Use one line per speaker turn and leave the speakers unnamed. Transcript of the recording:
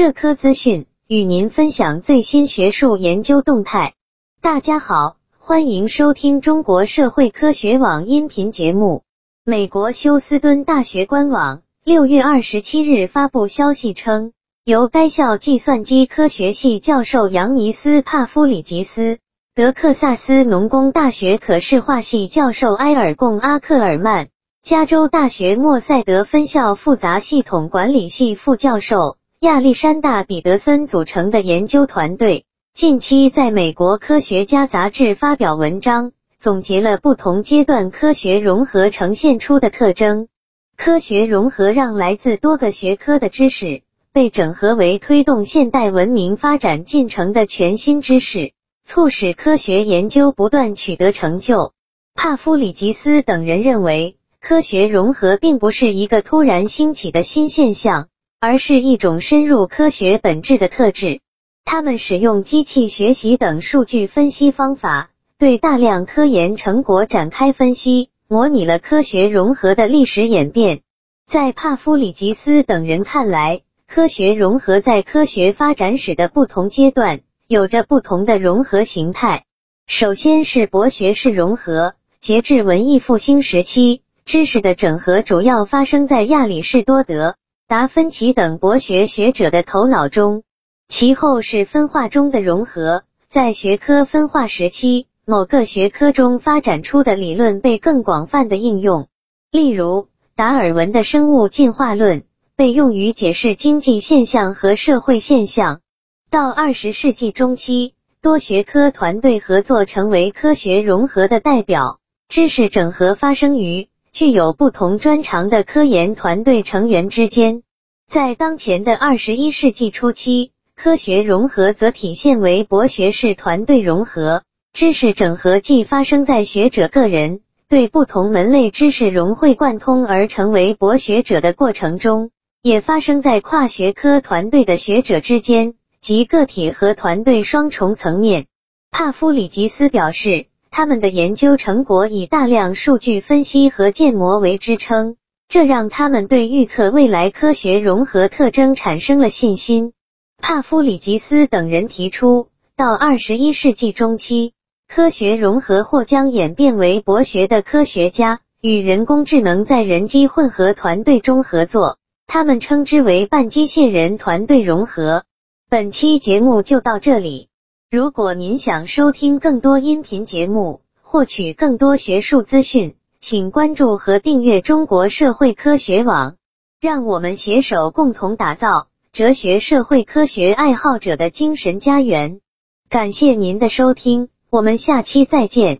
社科资讯，与您分享最新学术研究动态。大家好，欢迎收听中国社会科学网音频节目。美国休斯敦大学官网六月二十七日发布消息称，由该校计算机科学系教授扬尼斯·帕夫里吉斯、德克萨斯农工大学可视化系教授埃尔贡·阿克尔曼、加州大学莫塞德分校复杂系统管理系副教授。亚历山大·彼得森组成的研究团队近期在美国科学家杂志发表文章，总结了不同阶段科学融合呈现出的特征。科学融合让来自多个学科的知识被整合为推动现代文明发展进程的全新知识，促使科学研究不断取得成就。帕夫里吉斯等人认为，科学融合并不是一个突然兴起的新现象。而是一种深入科学本质的特质。他们使用机器学习等数据分析方法，对大量科研成果展开分析，模拟了科学融合的历史演变。在帕夫里吉斯等人看来，科学融合在科学发展史的不同阶段有着不同的融合形态。首先是博学式融合，截至文艺复兴时期，知识的整合主要发生在亚里士多德。达芬奇等博学学者的头脑中，其后是分化中的融合。在学科分化时期，某个学科中发展出的理论被更广泛的应用。例如，达尔文的生物进化论被用于解释经济现象和社会现象。到二十世纪中期，多学科团队合作成为科学融合的代表，知识整合发生于。具有不同专长的科研团队成员之间，在当前的二十一世纪初期，科学融合则体现为博学式团队融合。知识整合既发生在学者个人对不同门类知识融会贯通而成为博学者的过程中，也发生在跨学科团队的学者之间及个体和团队双重层面。帕夫里吉斯表示。他们的研究成果以大量数据分析和建模为支撑，这让他们对预测未来科学融合特征产生了信心。帕夫里吉斯等人提出，到二十一世纪中期，科学融合或将演变为博学的科学家与人工智能在人机混合团队中合作，他们称之为半机械人团队融合。本期节目就到这里。如果您想收听更多音频节目，获取更多学术资讯，请关注和订阅中国社会科学网。让我们携手共同打造哲学社会科学爱好者的精神家园。感谢您的收听，我们下期再见。